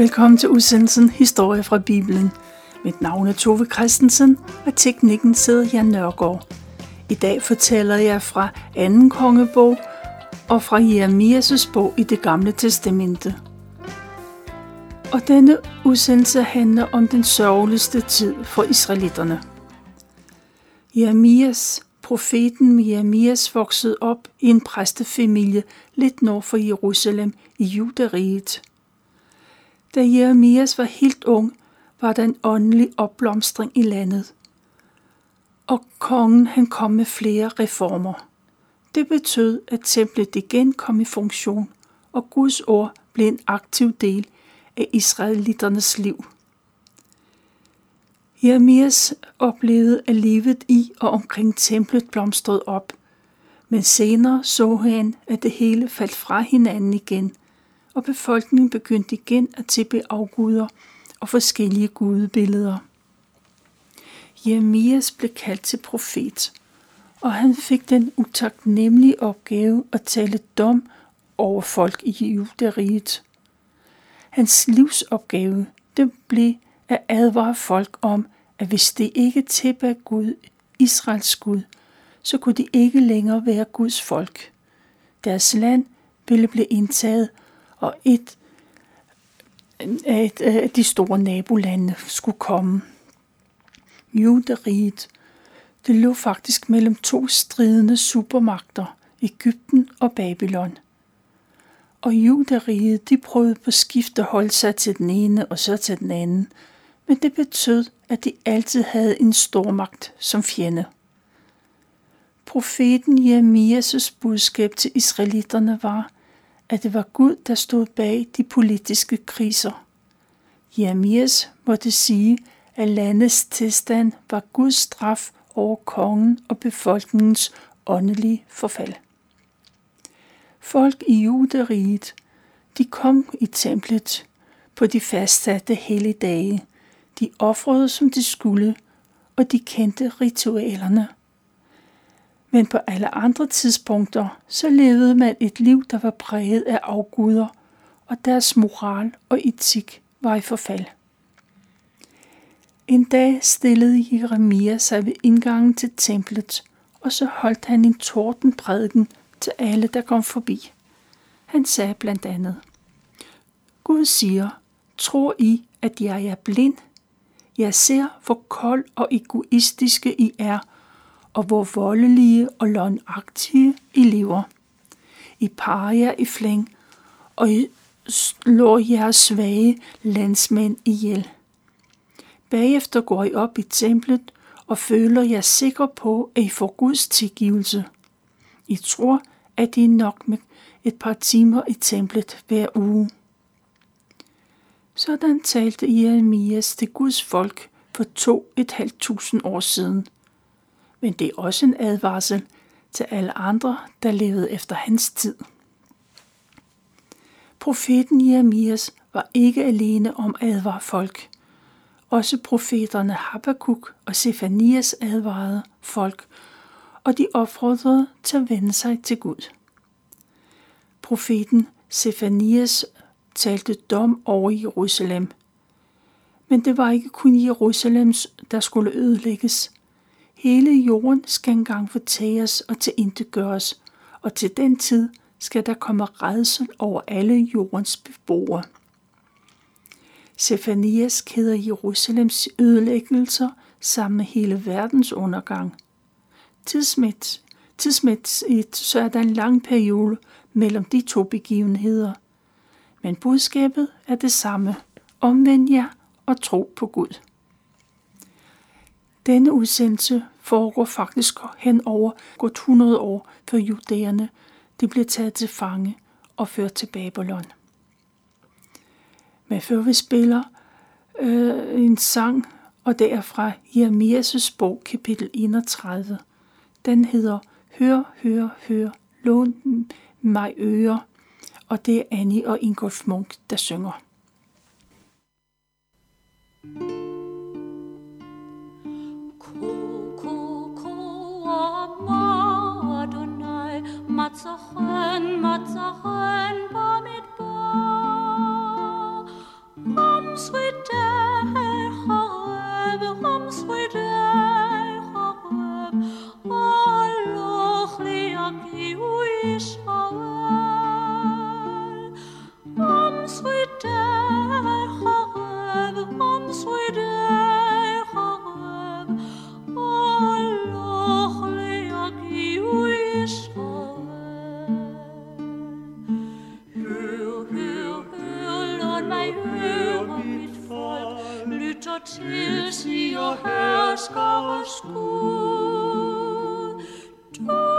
Velkommen til udsendelsen Historie fra Bibelen. Mit navn er Tove Christensen, og teknikken sidder Jan Nørgaard. I dag fortæller jeg fra anden kongebog og fra Jeremias' bog i det gamle testamente. Og denne udsendelse handler om den sørgeligste tid for israelitterne. Jeremias, profeten Jeremias voksede op i en præstefamilie lidt nord for Jerusalem i Judariget. Da Jeremias var helt ung, var der en åndelig opblomstring i landet. Og kongen han kom med flere reformer. Det betød, at templet igen kom i funktion, og Guds ord blev en aktiv del af israeliternes liv. Jeremias oplevede, at livet i og omkring templet blomstrede op, men senere så han, at det hele faldt fra hinanden igen, og befolkningen begyndte igen at tilbe afguder og forskellige gudebilleder. Jeremias blev kaldt til profet, og han fik den utaknemmelige opgave at tale dom over folk i juderiet. Hans livsopgave det blev at advare folk om, at hvis det ikke tilbad Gud, Israels Gud, så kunne de ikke længere være Guds folk. Deres land ville blive indtaget, og et at, øh, de store nabolande skulle komme. Juderiet, det lå faktisk mellem to stridende supermagter, Ægypten og Babylon. Og juderiet, de prøvede på skift at holde sig til den ene og så til den anden, men det betød, at de altid havde en stormagt som fjende. Profeten Jeremias' budskab til israelitterne var, at det var Gud, der stod bag de politiske kriser. Jeremias måtte sige, at landets tilstand var Guds straf over kongen og befolkningens åndelige forfald. Folk i juderiet, de kom i templet på de fastsatte helligdage. De ofrede, som de skulle, og de kendte ritualerne. Men på alle andre tidspunkter, så levede man et liv, der var præget af afguder, og deres moral og etik var i forfald. En dag stillede Jeremia sig ved indgangen til templet, og så holdt han en tordenprædiken til alle, der kom forbi. Han sagde blandt andet, Gud siger, tror I, at jeg er blind? Jeg ser, hvor kold og egoistiske I er, og hvor voldelige og løgnagtige I lever. I parer jer i flæng, og I slår jeres svage landsmænd ihjel. Bagefter går I op i templet og føler jer sikre på, at I får Guds tilgivelse. I tror, at det er nok med et par timer i templet hver uge. Sådan talte Jeremias til Guds folk for to et halvt tusind år siden. Men det er også en advarsel til alle andre, der levede efter hans tid. Profeten Jeremias var ikke alene om at advare folk. Også profeterne Habakkuk og Sefanias advarede folk, og de opfordrede til at vende sig til Gud. Profeten Sefanias talte dom over Jerusalem. Men det var ikke kun Jerusalems, der skulle ødelægges. Hele jorden skal engang fortæres og gøres, og til den tid skal der komme redsel over alle jordens beboere. Sefanias keder Jerusalems ødelæggelser sammen med hele verdens undergang. Tidsmæt, tidsmæssigt så er der en lang periode mellem de to begivenheder. Men budskabet er det samme. Omvend jer og tro på Gud. Denne udsendelse foregår faktisk hen over godt 100 år før judæerne de blev taget til fange og ført til Babylon. Men før vi spiller øh, en sang, og det er fra Jeremias' bog, kapitel 31. Den hedder Hør, hør, hør, lån mig øre, og det er Annie og Ingolf Munk, der synger. Matzachen, Matzachen, Bamidbar. Rum sweet day, Horeb, rum sweet day, Horeb. Aloch liaki uish Horeb. Mig høre mit folk, lytter til, siger hersker og skud. Du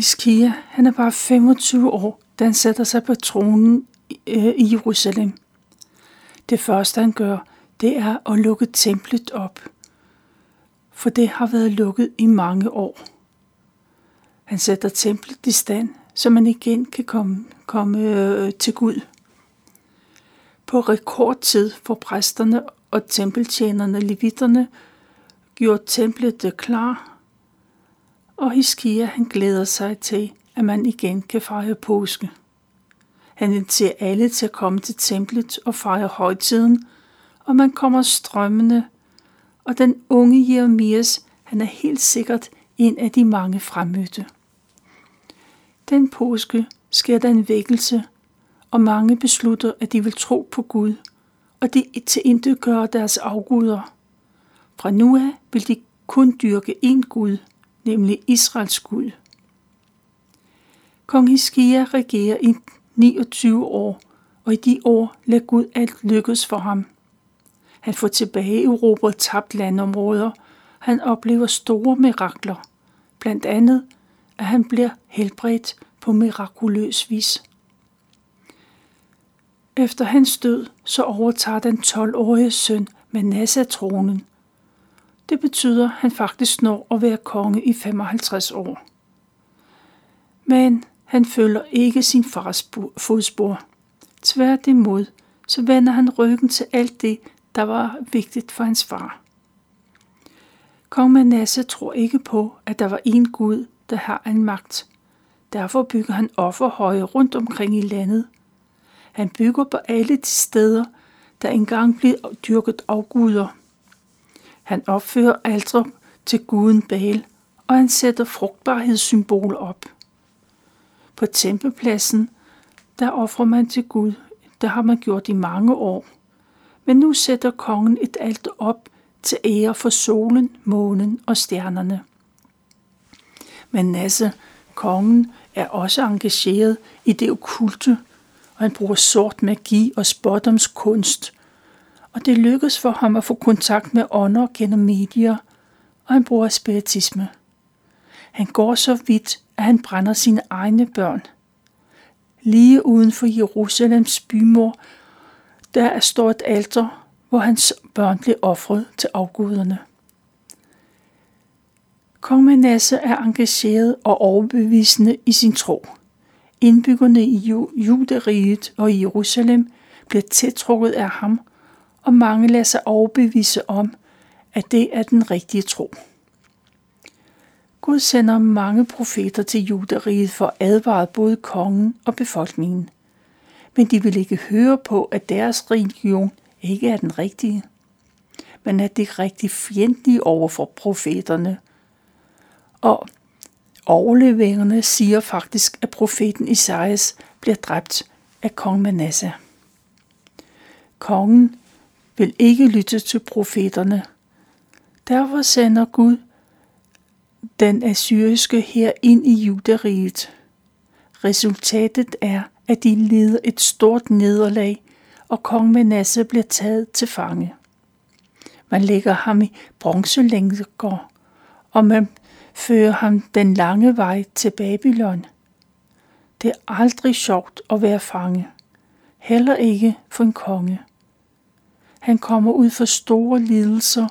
Kong han er bare 25 år, da han sætter sig på tronen øh, i Jerusalem. Det første han gør, det er at lukke templet op, for det har været lukket i mange år. Han sætter templet i stand, så man igen kan komme, komme øh, til Gud. På rekordtid får præsterne og tempeltjenerne, levitterne, gjort templet klar, og Hiskia han glæder sig til, at man igen kan fejre påske. Han inviterer alle til at komme til templet og fejre højtiden, og man kommer strømmende, og den unge Jeremias, han er helt sikkert en af de mange fremmødte. Den påske sker der en vækkelse, og mange beslutter, at de vil tro på Gud, og de til intet deres afguder. Fra nu af vil de kun dyrke én Gud, nemlig Israels Gud. Kong Hiskia regerer i 29 år, og i de år lader Gud alt lykkes for ham. Han får tilbage Europa tabt landområder. Han oplever store mirakler. Blandt andet, at han bliver helbredt på mirakuløs vis. Efter hans død, så overtager den 12-årige søn Manasseh tronen. Det betyder, at han faktisk når at være konge i 55 år. Men han følger ikke sin fars fodspor. Tværtimod, så vender han ryggen til alt det, der var vigtigt for hans far. Kong Manasse tror ikke på, at der var en Gud, der har en magt. Derfor bygger han offerhøje rundt omkring i landet. Han bygger på alle de steder, der engang blev dyrket afguder. Han opfører altre til guden Baal, og han sætter frugtbarhedssymbol op. På tempelpladsen, der offrer man til Gud. der har man gjort i mange år. Men nu sætter kongen et alter op til ære for solen, månen og stjernerne. Men Nasse, kongen, er også engageret i det okulte, og han bruger sort magi og spådomskunst. Og det lykkes for ham at få kontakt med ånder gennem medier, og han bruger spiritisme. Han går så vidt, at han brænder sine egne børn. Lige uden for Jerusalems bymor, der er står et alter, hvor hans børn blev offret til afguderne. Kong Manasse er engageret og overbevisende i sin tro. Indbyggerne i Juderiget og i Jerusalem bliver tiltrukket af ham, og mange lader sig overbevise om, at det er den rigtige tro. Gud sender mange profeter til juderiet for at advare både kongen og befolkningen. Men de vil ikke høre på, at deres religion ikke er den rigtige, men at de er rigtig fjendtlige over for profeterne. Og overleveringerne siger faktisk, at profeten Isaias bliver dræbt af kong Manasseh. Kongen vil ikke lytte til profeterne. Derfor sender Gud den assyriske her ind i juderiet. Resultatet er, at de lider et stort nederlag, og kong Manasse bliver taget til fange. Man lægger ham i bronzelænker, og man fører ham den lange vej til Babylon. Det er aldrig sjovt at være fange, heller ikke for en konge. Han kommer ud for store lidelser,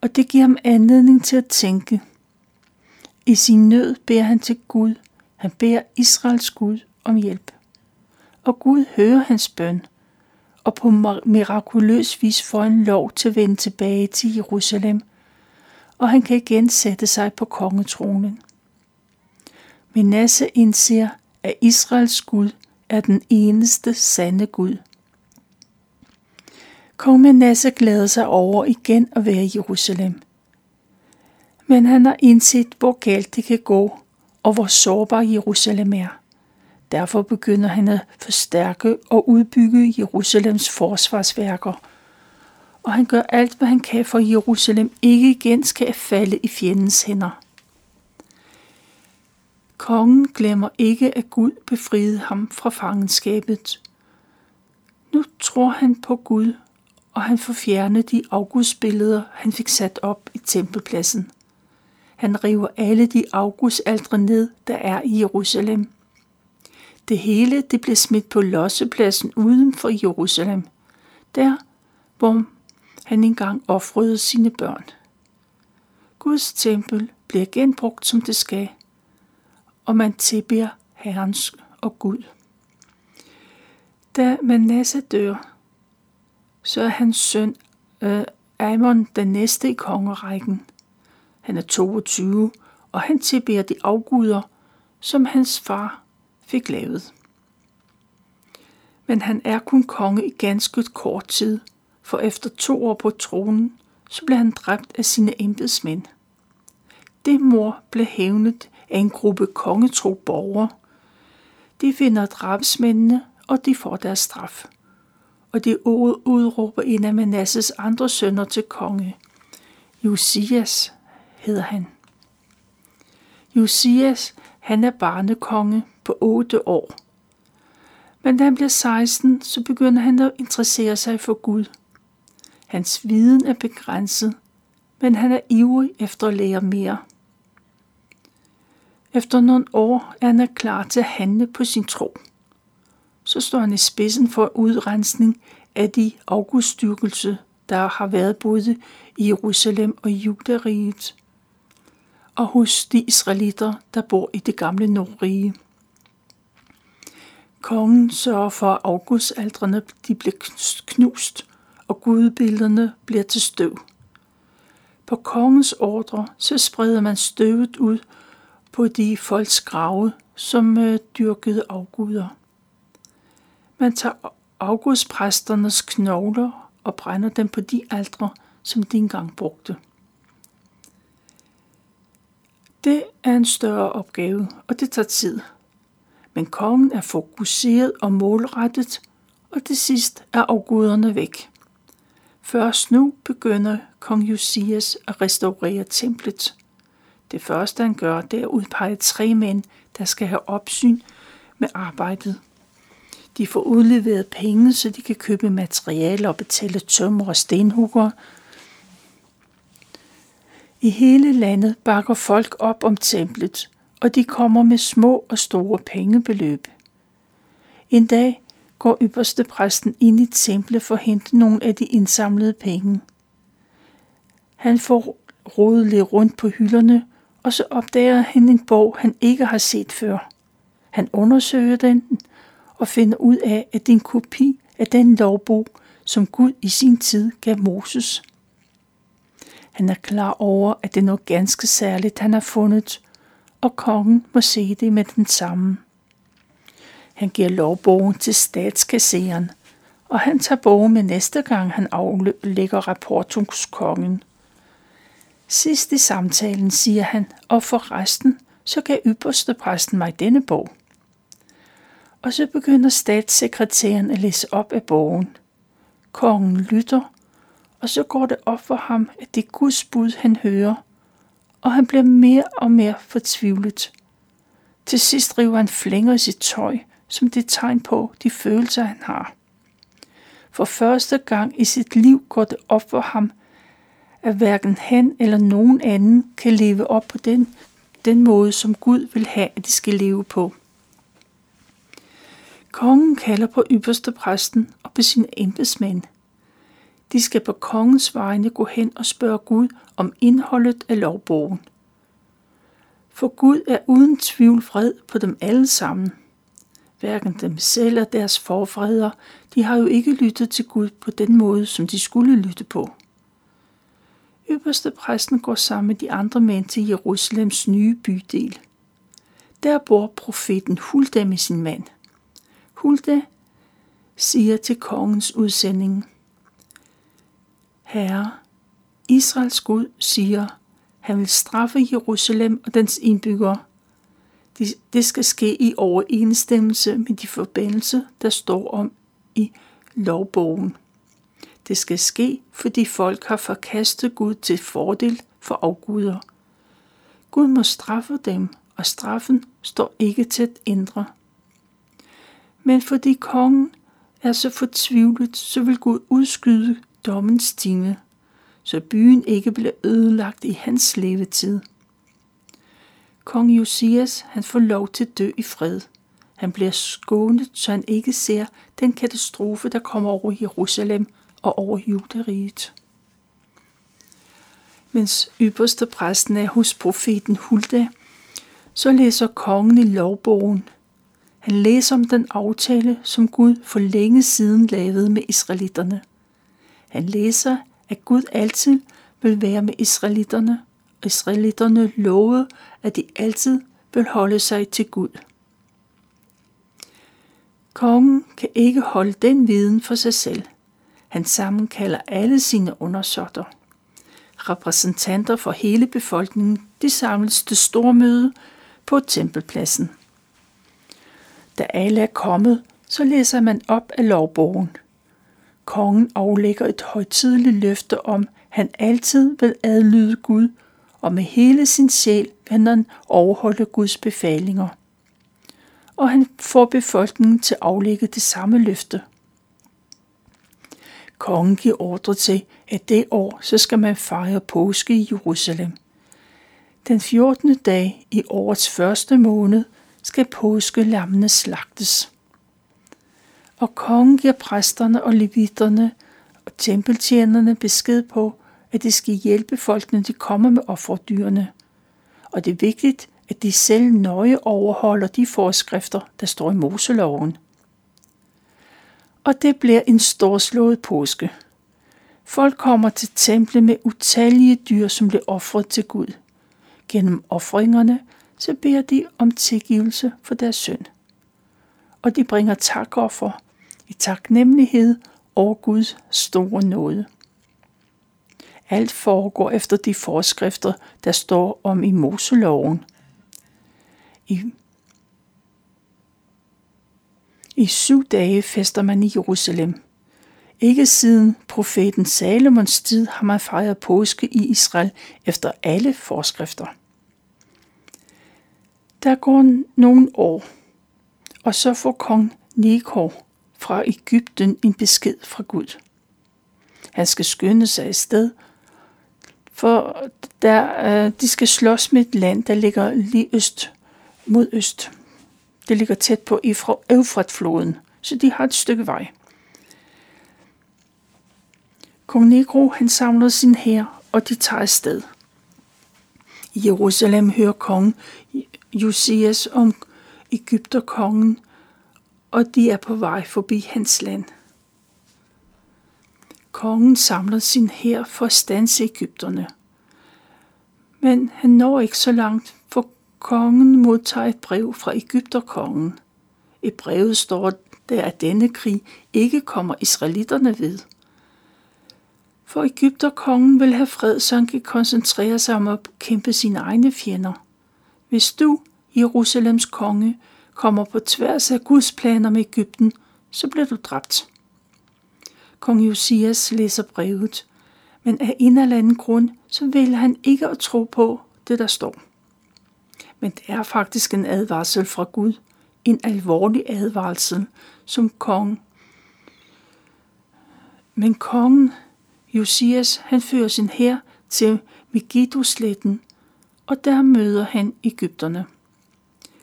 og det giver ham anledning til at tænke – i sin nød beder han til Gud. Han beder Israels Gud om hjælp. Og Gud hører hans bøn, og på mirakuløs vis får han lov til at vende tilbage til Jerusalem, og han kan igen sætte sig på kongetronen. Menasse indser, at Israels Gud er den eneste sande Gud. Kong Manasse glæder sig over igen at være i Jerusalem – men han har indset, hvor galt det kan gå, og hvor sårbar Jerusalem er. Derfor begynder han at forstærke og udbygge Jerusalems forsvarsværker. Og han gør alt, hvad han kan for, at Jerusalem ikke igen skal falde i fjendens hænder. Kongen glemmer ikke, at Gud befriede ham fra fangenskabet. Nu tror han på Gud, og han får fjernet de augustbilleder, han fik sat op i tempelpladsen. Han river alle de augustaltre ned, der er i Jerusalem. Det hele det blev smidt på lossepladsen uden for Jerusalem, der hvor han engang offrede sine børn. Guds tempel bliver genbrugt som det skal, og man tilbeder Herrens og Gud. Da Manasse dør, så er hans søn øh, Amon den næste i kongerækken – han er 22, og han tilbeder de afguder, som hans far fik lavet. Men han er kun konge i ganske kort tid, for efter to år på tronen, så blev han dræbt af sine embedsmænd. Det mor blev hævnet af en gruppe kongetro borgere. De finder drabsmændene, og de får deres straf. Og de udråber en af Manasses andre sønner til konge, Josias, hedder han. Josias, han er barnekonge på 8 år. Men da han bliver 16, så begynder han at interessere sig for Gud. Hans viden er begrænset, men han er ivrig efter at lære mere. Efter nogle år er han klar til at handle på sin tro. Så står han i spidsen for udrensning af de augustdyrkelse, der har været både i Jerusalem og Judariget og hos de israelitter, der bor i det gamle Nordrige. Kongen sørger for, at augustaldrene de bliver knust, og gudbillederne bliver til støv. På kongens ordre så spreder man støvet ud på de folks grave, som øh, dyrkede afguder. Man tager augustpræsternes knogler og brænder dem på de aldre, som de engang brugte. Det er en større opgave, og det tager tid. Men kongen er fokuseret og målrettet, og til sidst er afguderne væk. Først nu begynder kong Josias at restaurere templet. Det første han gør, det er at udpege tre mænd, der skal have opsyn med arbejdet. De får udleveret penge, så de kan købe materialer og betale tømmer og stenhugger. I hele landet bakker folk op om templet, og de kommer med små og store pengebeløb. En dag går ypperste præsten ind i templet for at hente nogle af de indsamlede penge. Han får rodet lidt rundt på hylderne, og så opdager han en bog, han ikke har set før. Han undersøger den og finder ud af, at det er en kopi af den lovbog, som Gud i sin tid gav Moses. Han er klar over, at det er noget ganske særligt, han har fundet, og kongen må se det med den samme. Han giver lovbogen til statskasseren, og han tager bogen med næste gang, han aflægger rapport hos kongen. Sidst i samtalen siger han, og for resten, så gav ypperste præsten mig denne bog. Og så begynder statssekretæren at læse op af bogen. Kongen lytter, og så går det op for ham, at det er Guds bud, han hører, og han bliver mere og mere fortvivlet. Til sidst river han flænger i sit tøj, som det tegn på de følelser, han har. For første gang i sit liv går det op for ham, at hverken han eller nogen anden kan leve op på den, den måde, som Gud vil have, at de skal leve på. Kongen kalder på ypperste præsten og på sine embedsmænd. De skal på kongens vegne gå hen og spørge Gud om indholdet af lovbogen. For Gud er uden tvivl fred på dem alle sammen – hverken dem selv eller deres forfædre, de har jo ikke lyttet til Gud på den måde, som de skulle lytte på. Øverste præsten går sammen med de andre mænd til Jerusalems nye bydel. Der bor profeten Hulda med sin mand. Hulda siger til kongens udsending, Herre, Israels Gud siger, han vil straffe Jerusalem og dens indbyggere det skal ske i overensstemmelse med de forbandelser, der står om i lovbogen. Det skal ske, fordi folk har forkastet Gud til fordel for afguder. Gud må straffe dem, og straffen står ikke til at ændre. Men fordi kongen er så fortvivlet, så vil Gud udskyde dommens time, så byen ikke bliver ødelagt i hans levetid. Kong Josias, han får lov til at dø i fred. Han bliver skånet, så han ikke ser den katastrofe, der kommer over Jerusalem og over juderiet. Mens ypperste præsten er hos profeten Hulda, så læser kongen i lovbogen. Han læser om den aftale, som Gud for længe siden lavede med israelitterne. Han læser, at Gud altid vil være med israelitterne, Israelitterne lovede, at de altid vil holde sig til Gud. Kongen kan ikke holde den viden for sig selv. Han sammenkalder alle sine undersåtter. Repræsentanter for hele befolkningen, de samles til stormøde på tempelpladsen. Da alle er kommet, så læser man op af lovbogen. Kongen aflægger et højtidligt løfte om, han altid vil adlyde Gud og med hele sin sjæl vil han overholde Guds befalinger. Og han får befolkningen til at aflægge det samme løfte. Kongen giver ordre til, at det år, så skal man fejre påske i Jerusalem. Den 14. dag i årets første måned skal påskelammene slagtes. Og kongen giver præsterne og levitterne og tempeltjenerne besked på, at de skal hjælpe folk, når de kommer med offerdyrene. Og det er vigtigt, at de selv nøje overholder de forskrifter, der står i Moseloven. Og det bliver en storslået påske. Folk kommer til templet med utallige dyr, som bliver offret til Gud. Gennem offringerne så beder de om tilgivelse for deres synd. Og de bringer takoffer, i taknemmelighed over Guds store nåde. Alt foregår efter de forskrifter, der står om i Moseloven. I, I syv dage fester man i Jerusalem. Ikke siden profeten Salomons tid har man fejret påske i Israel efter alle forskrifter. Der går nogle år, og så får kong Nikor fra Ægypten en besked fra Gud. Han skal skynde sig et sted, for der, øh, de skal slås med et land, der ligger lige øst mod øst. Det ligger tæt på Eufratfloden, så de har et stykke vej. Kong Negro han samler sin hær, og de tager afsted. I Jerusalem hører kong Josias om Ægypterkongen, og de er på vej forbi hans land. Kongen samler sin hær for at stanse Ægypterne. Men han når ikke så langt, for kongen modtager et brev fra Ægypterkongen. I brevet står der, at denne krig ikke kommer israelitterne ved. For Ægypterkongen vil have fred, så han kan koncentrere sig om at kæmpe sine egne fjender. Hvis du, Jerusalems konge, kommer på tværs af Guds planer med Ægypten, så bliver du dræbt. Kong Josias læser brevet, men af en eller anden grund, så vil han ikke at tro på det, der står. Men det er faktisk en advarsel fra Gud, en alvorlig advarsel, som kong. Men kongen Josias, han fører sin hær til Megiddo-sletten, og der møder han Ægypterne.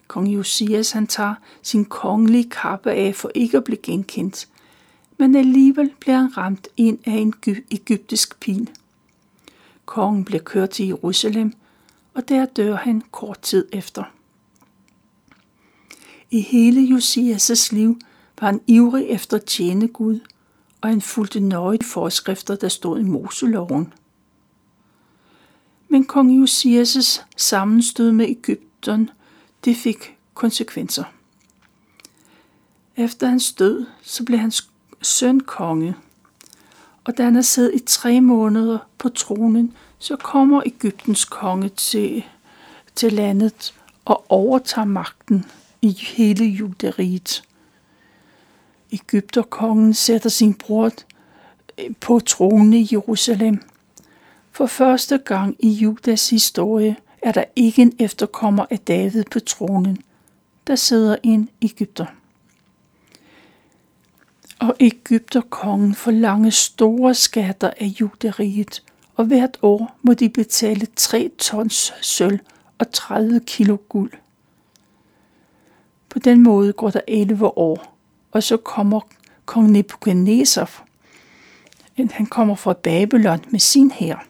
Kong Josias han tager sin kongelige kappe af for ikke at blive genkendt, men alligevel bliver han ramt ind af en egyptisk pil. Kongen bliver kørt til Jerusalem, og der dør han kort tid efter. I hele Josias' liv var han ivrig efter at tjene Gud, og han fulgte nøje de forskrifter, der stod i Moseloven. Men kong Josias' sammenstød med Ægypten, det fik konsekvenser. Efter hans død, så blev hans søn konge. Og da han har siddet i tre måneder på tronen, så kommer Ægyptens konge til, til landet og overtager magten i hele juderiet. Ægypterkongen sætter sin bror eh, på tronen i Jerusalem. For første gang i Judas historie er der ikke en efterkommer af David på tronen. Der sidder en Ægypter og Ægypterkongen forlanger store skatter af juderiet, og hvert år må de betale 3 tons sølv og 30 kilo guld. På den måde går der 11 år, og så kommer kong Nebuchadnezzar. Han kommer fra Babylon med sin hær.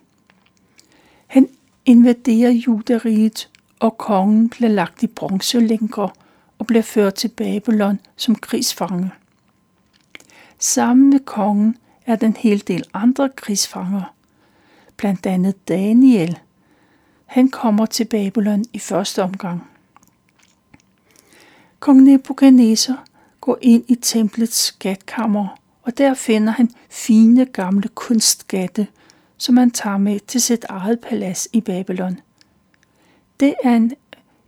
Han invaderer juderiet, og kongen bliver lagt i bronzelænker og bliver ført til Babylon som krigsfange. Sammen med kongen er den hel del andre krigsfanger, blandt andet Daniel. Han kommer til Babylon i første omgang. Kong Nebuchadnezzar går ind i templets skatkammer, og der finder han fine gamle kunstskatte, som han tager med til sit eget palads i Babylon. Det er en,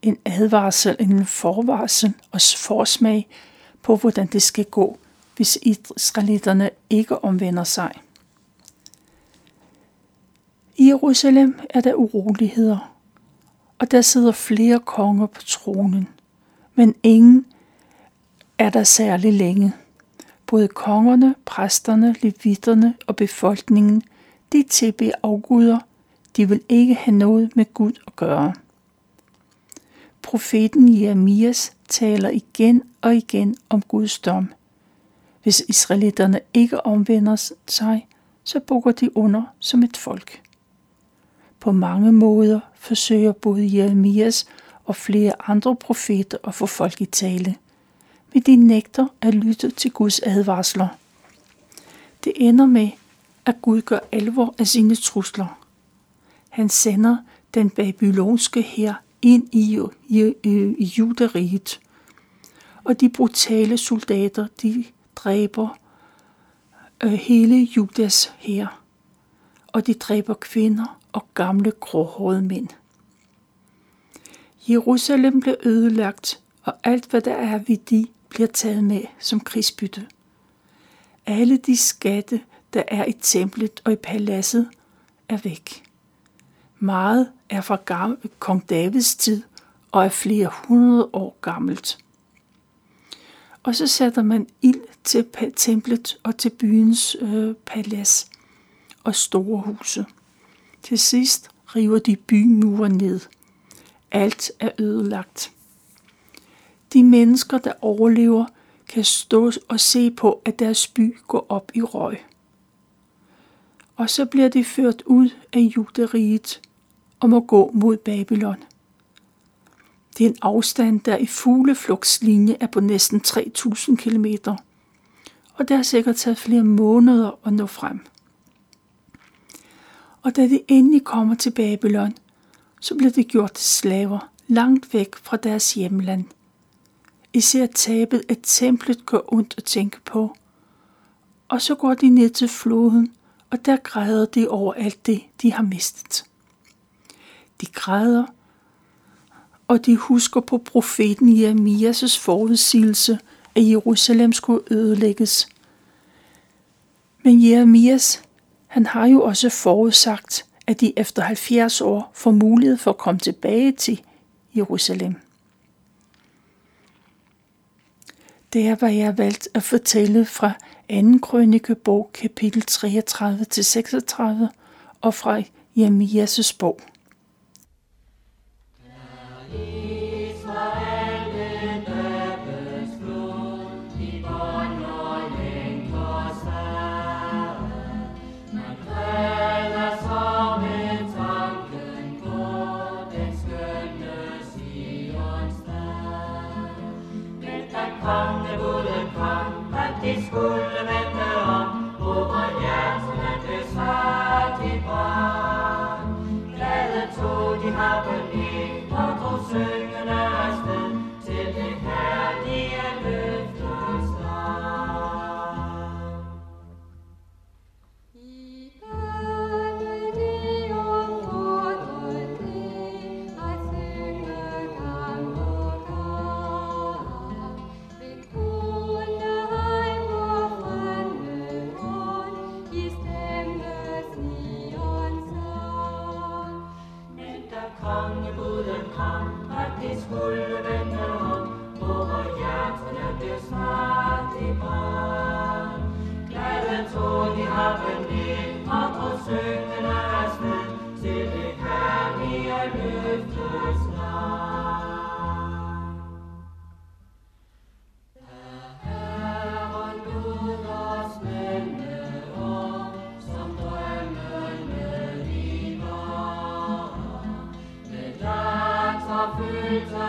en advarsel, en forvarsel og forsmag på, hvordan det skal gå hvis israelitterne ikke omvender sig. I Jerusalem er der uroligheder, og der sidder flere konger på tronen, men ingen er der særlig længe. Både kongerne, præsterne, levitterne og befolkningen, de tilbeder afguder, de vil ikke have noget med Gud at gøre. Profeten Jeremias taler igen og igen om Guds dom – hvis israelitterne ikke omvender sig, så bukker de under som et folk. På mange måder forsøger både Jeremias og flere andre profeter at få folk i tale, men de nægter at lytte til Guds advarsler. Det ender med, at Gud gør alvor af sine trusler. Han sender den babylonske her ind i, i, i, i juderiet, og de brutale soldater, de dræber øh, hele Judas her, og de dræber kvinder og gamle gråhårede mænd. Jerusalem blev ødelagt, og alt hvad der er ved de, bliver taget med som krigsbytte. Alle de skatte, der er i templet og i paladset, er væk. Meget er fra kong Davids tid og er flere hundrede år gammelt. Og så sætter man ild til templet og til byens øh, palads og store huse. Til sidst river de bymure ned. Alt er ødelagt. De mennesker, der overlever, kan stå og se på, at deres by går op i røg. Og så bliver de ført ud af juderiet og må gå mod Babylon. Det er en afstand, der i fugleflugtslinje er på næsten 3000 km, og det har sikkert taget flere måneder at nå frem. Og da de endelig kommer til Babylon, så bliver de gjort slaver langt væk fra deres hjemland. Især tabet af templet går ondt at tænke på. Og så går de ned til floden, og der græder de over alt det, de har mistet. De græder, og de husker på profeten Jeremias' forudsigelse, at Jerusalem skulle ødelægges. Men Jeremias, han har jo også forudsagt, at de efter 70 år får mulighed for at komme tilbage til Jerusalem. Det er, hvad jeg valgt at fortælle fra 2. krønikebog, kapitel 33-36 og fra Jeremias' bog. unfolding harmony. Lord